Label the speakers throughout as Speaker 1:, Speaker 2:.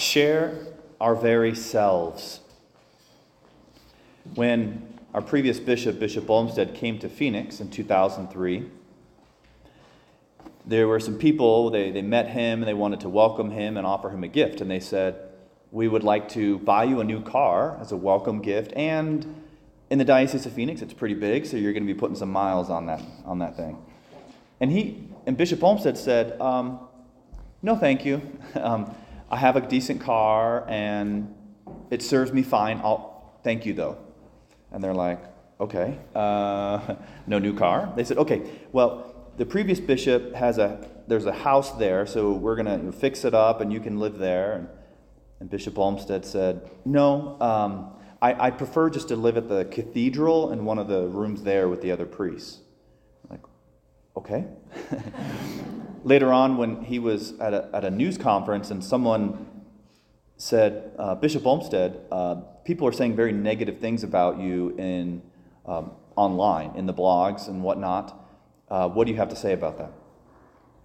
Speaker 1: share our very selves. When our previous bishop, Bishop Olmsted, came to Phoenix in 2003, there were some people, they, they met him and they wanted to welcome him and offer him a gift. And they said, We would like to buy you a new car as a welcome gift. And in the Diocese of Phoenix, it's pretty big, so you're going to be putting some miles on that, on that thing. And, he, and Bishop Olmsted said, um, No, thank you. Um, I have a decent car and it serves me fine. I'll, thank you, though. And they're like, Okay, uh, no new car? They said, Okay, well, the previous bishop has a there's a house there, so we're gonna fix it up and you can live there. And, and Bishop Olmsted said, No, um, I, I prefer just to live at the cathedral in one of the rooms there with the other priests. I'm like, okay. Later on, when he was at a, at a news conference and someone said, uh, Bishop Olmsted, uh, people are saying very negative things about you in um, online, in the blogs and whatnot. Uh, what do you have to say about that?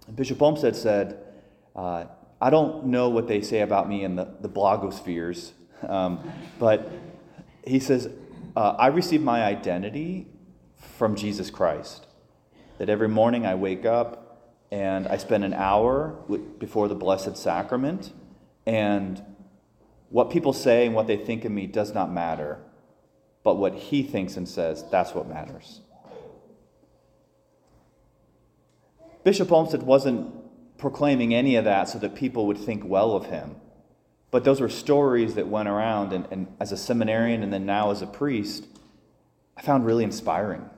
Speaker 1: And Bishop Olmsted said, uh, I don't know what they say about me in the, the blogospheres, um, but he says, uh, I receive my identity from Jesus Christ. That every morning I wake up and I spend an hour before the Blessed Sacrament, and what people say and what they think of me does not matter, but what he thinks and says, that's what matters. Bishop Olmsted wasn't proclaiming any of that so that people would think well of him. But those were stories that went around, and, and as a seminarian and then now as a priest, I found really inspiring.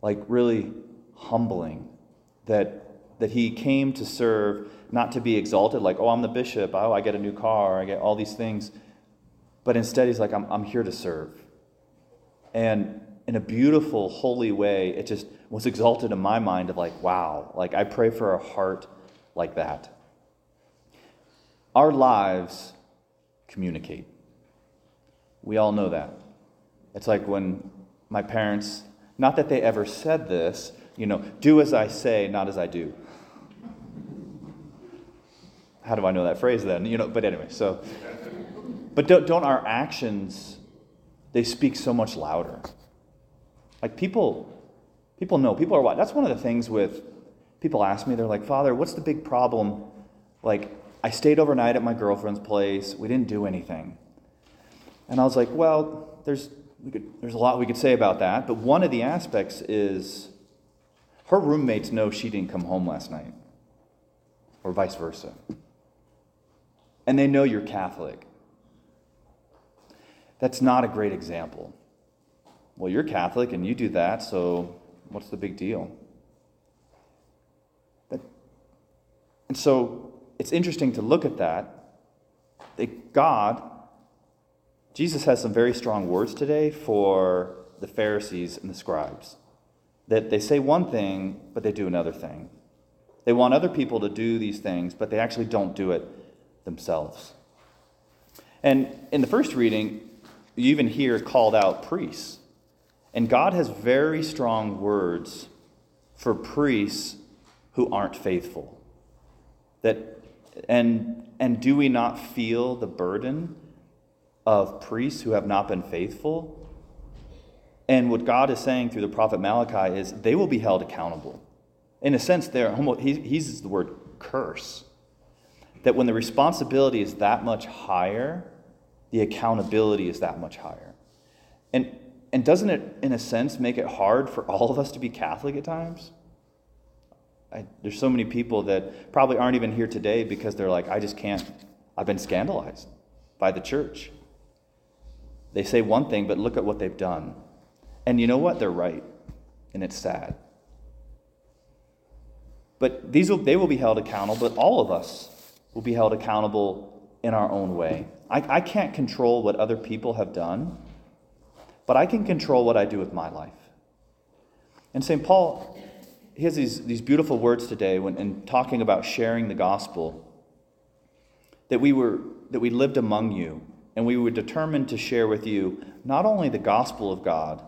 Speaker 1: Like, really humbling that, that he came to serve, not to be exalted, like, oh, I'm the bishop, oh, I get a new car, I get all these things. But instead, he's like, I'm, I'm here to serve. And in a beautiful, holy way, it just was exalted in my mind of like, wow, like I pray for a heart like that. Our lives communicate. We all know that. It's like when my parents, not that they ever said this, you know, do as I say, not as I do. How do I know that phrase then? You know, but anyway, so, but don't, don't our actions, they speak so much louder. Like people, people know. People are. That's one of the things with people ask me. They're like, Father, what's the big problem? Like, I stayed overnight at my girlfriend's place. We didn't do anything. And I was like, well, there's could, there's a lot we could say about that. But one of the aspects is her roommates know she didn't come home last night, or vice versa. And they know you're Catholic. That's not a great example well, you're Catholic and you do that, so what's the big deal? And so it's interesting to look at that. That God, Jesus has some very strong words today for the Pharisees and the scribes. That they say one thing, but they do another thing. They want other people to do these things, but they actually don't do it themselves. And in the first reading, you even hear called out priests. And God has very strong words for priests who aren't faithful. That and and do we not feel the burden of priests who have not been faithful? And what God is saying through the prophet Malachi is they will be held accountable. In a sense, they're he, he uses the word curse. That when the responsibility is that much higher, the accountability is that much higher. And and doesn't it, in a sense, make it hard for all of us to be Catholic at times? I, there's so many people that probably aren't even here today because they're like, I just can't, I've been scandalized by the church. They say one thing, but look at what they've done. And you know what? They're right. And it's sad. But these will, they will be held accountable, but all of us will be held accountable in our own way. I, I can't control what other people have done but I can control what I do with my life. And St. Paul, he has these, these beautiful words today when in talking about sharing the gospel that we were that we lived among you and we were determined to share with you not only the gospel of God,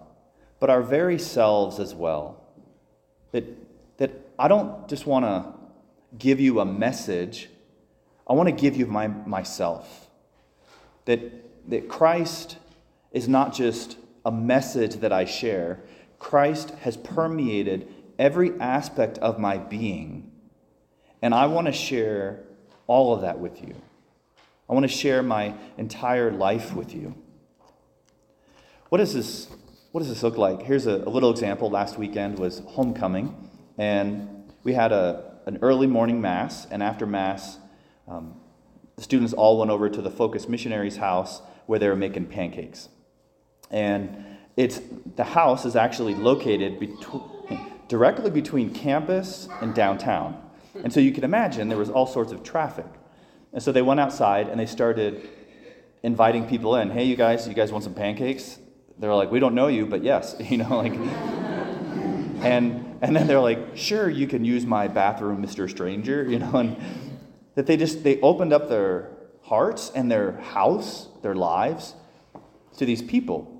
Speaker 1: but our very selves as well. That, that I don't just want to give you a message, I want to give you my, myself. That, that Christ is not just a message that I share, Christ has permeated every aspect of my being. And I want to share all of that with you. I want to share my entire life with you. What does this, what does this look like? Here's a, a little example. Last weekend was homecoming, and we had a, an early morning mass, and after mass, um, the students all went over to the Focus Missionaries house where they were making pancakes. And it's, the house is actually located between, directly between campus and downtown. And so you can imagine there was all sorts of traffic. And so they went outside and they started inviting people in. Hey, you guys, you guys want some pancakes? They're like, we don't know you, but yes, you know, like. and and then they're like, sure, you can use my bathroom, Mr. Stranger, you know, and that they just they opened up their hearts and their house, their lives, to these people.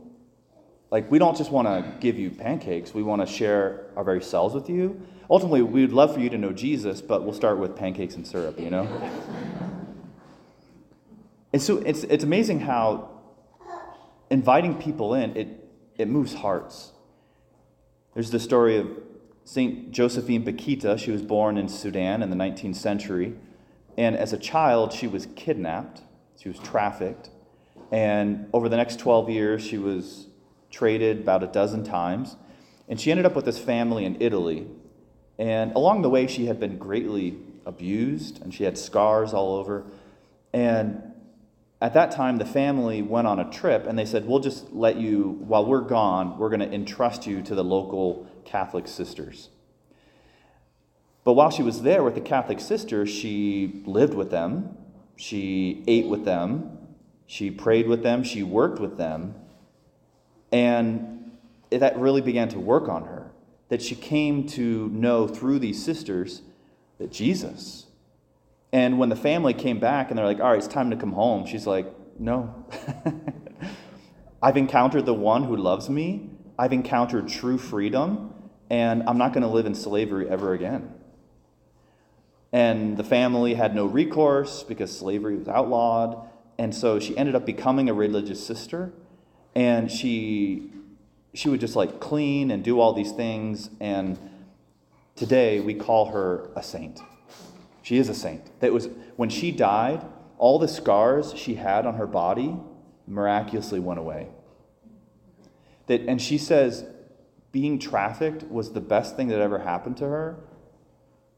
Speaker 1: Like, we don't just want to give you pancakes, we want to share our very selves with you. Ultimately, we would love for you to know Jesus, but we'll start with pancakes and syrup, you know? And so it's, it's amazing how inviting people in, it, it moves hearts. There's the story of St. Josephine Bakhita. She was born in Sudan in the 19th century. And as a child, she was kidnapped, she was trafficked. And over the next 12 years, she was traded about a dozen times. And she ended up with this family in Italy. And along the way, she had been greatly abused and she had scars all over. And at that time, the family went on a trip and they said, We'll just let you, while we're gone, we're going to entrust you to the local Catholic sisters. But while she was there with the Catholic sisters, she lived with them, she ate with them, she prayed with them, she worked with them, and that really began to work on her. That she came to know through these sisters that Jesus. And when the family came back and they're like, all right, it's time to come home, she's like, no. I've encountered the one who loves me, I've encountered true freedom, and I'm not going to live in slavery ever again. And the family had no recourse because slavery was outlawed. And so she ended up becoming a religious sister and she she would just like clean and do all these things and today we call her a saint she is a saint that was when she died all the scars she had on her body miraculously went away that and she says being trafficked was the best thing that ever happened to her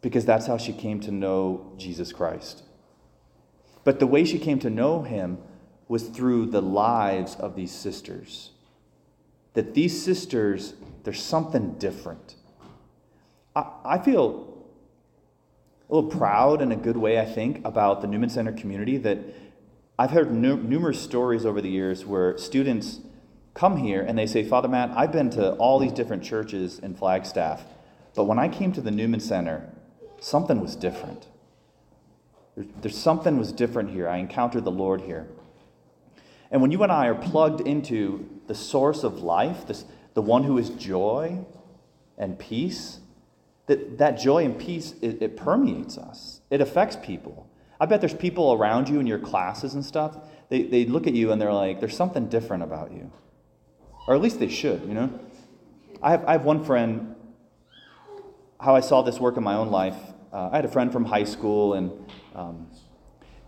Speaker 1: because that's how she came to know Jesus Christ but the way she came to know him was through the lives of these sisters. That these sisters, there's something different. I, I feel a little proud in a good way, I think, about the Newman Center community that I've heard nu- numerous stories over the years where students come here and they say, Father Matt, I've been to all these different churches in Flagstaff, but when I came to the Newman Center, something was different. There's, there's something was different here. I encountered the Lord here. And when you and I are plugged into the source of life, this, the one who is joy and peace, that, that joy and peace, it, it permeates us. It affects people. I bet there's people around you in your classes and stuff, they, they look at you and they're like, there's something different about you. Or at least they should, you know? I have, I have one friend, how I saw this work in my own life. Uh, I had a friend from high school, and um,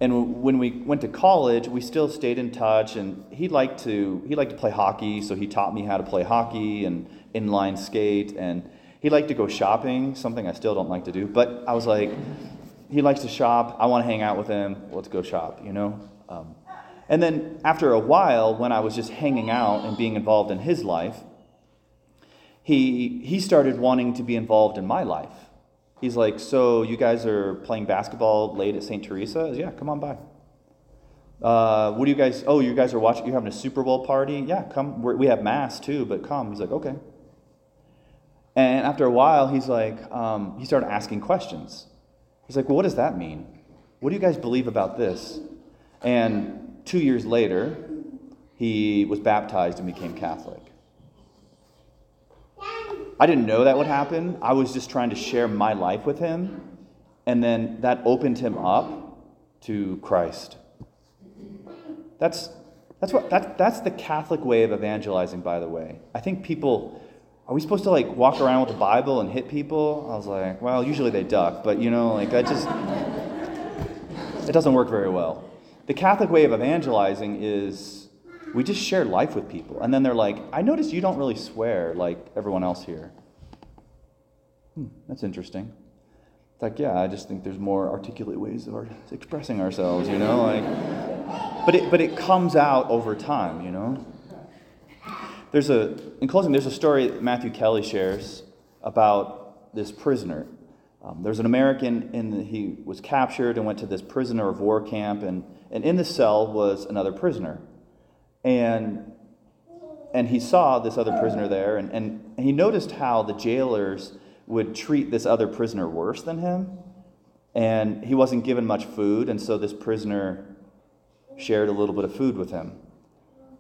Speaker 1: and when we went to college, we still stayed in touch. And he liked to he liked to play hockey, so he taught me how to play hockey and inline skate. And he liked to go shopping, something I still don't like to do. But I was like, he likes to shop. I want to hang out with him. Let's go shop, you know. Um, and then after a while, when I was just hanging out and being involved in his life, he he started wanting to be involved in my life. He's like, So you guys are playing basketball late at St. Teresa? Yeah, come on by. Uh, what do you guys, oh, you guys are watching, you're having a Super Bowl party? Yeah, come. We're, we have Mass too, but come. He's like, Okay. And after a while, he's like, um, he started asking questions. He's like, Well, what does that mean? What do you guys believe about this? And two years later, he was baptized and became Catholic. I didn't know that would happen. I was just trying to share my life with him. And then that opened him up to Christ. That's, that's, what, that, that's the Catholic way of evangelizing, by the way. I think people, are we supposed to like walk around with the Bible and hit people? I was like, well, usually they duck, but you know, like I just, it doesn't work very well. The Catholic way of evangelizing is we just share life with people. And then they're like, I notice you don't really swear like everyone else here. Hmm, that's interesting. It's like, yeah, I just think there's more articulate ways of our, expressing ourselves, you know? Like, but, it, but it comes out over time, you know? There's a, in closing, there's a story that Matthew Kelly shares about this prisoner. Um, there's an American, and he was captured and went to this prisoner of war camp, and, and in the cell was another prisoner. And, and he saw this other prisoner there, and, and he noticed how the jailers would treat this other prisoner worse than him. And he wasn't given much food, and so this prisoner shared a little bit of food with him.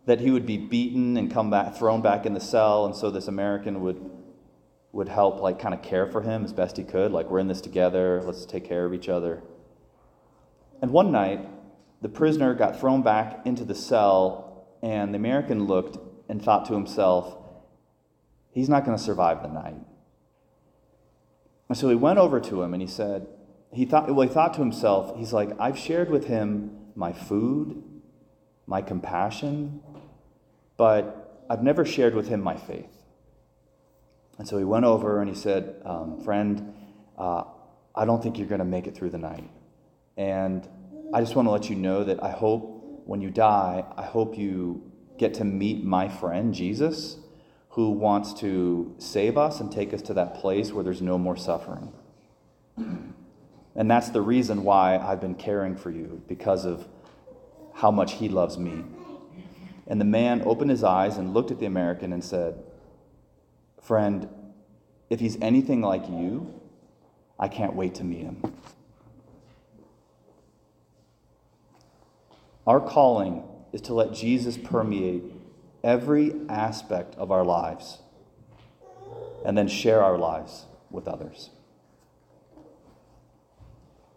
Speaker 1: That he would be beaten and come back, thrown back in the cell, and so this American would would help, like, kind of care for him as best he could. Like, we're in this together, let's take care of each other. And one night, the prisoner got thrown back into the cell, and the American looked and thought to himself, he's not going to survive the night. And so he went over to him and he said, he thought, well, he thought to himself, he's like, I've shared with him my food, my compassion, but I've never shared with him my faith. And so he went over and he said, um, Friend, uh, I don't think you're going to make it through the night. And I just want to let you know that I hope when you die, I hope you get to meet my friend, Jesus, who wants to save us and take us to that place where there's no more suffering. And that's the reason why I've been caring for you, because of how much he loves me. And the man opened his eyes and looked at the American and said, Friend, if he's anything like you, I can't wait to meet him. Our calling is to let Jesus permeate every aspect of our lives and then share our lives with others.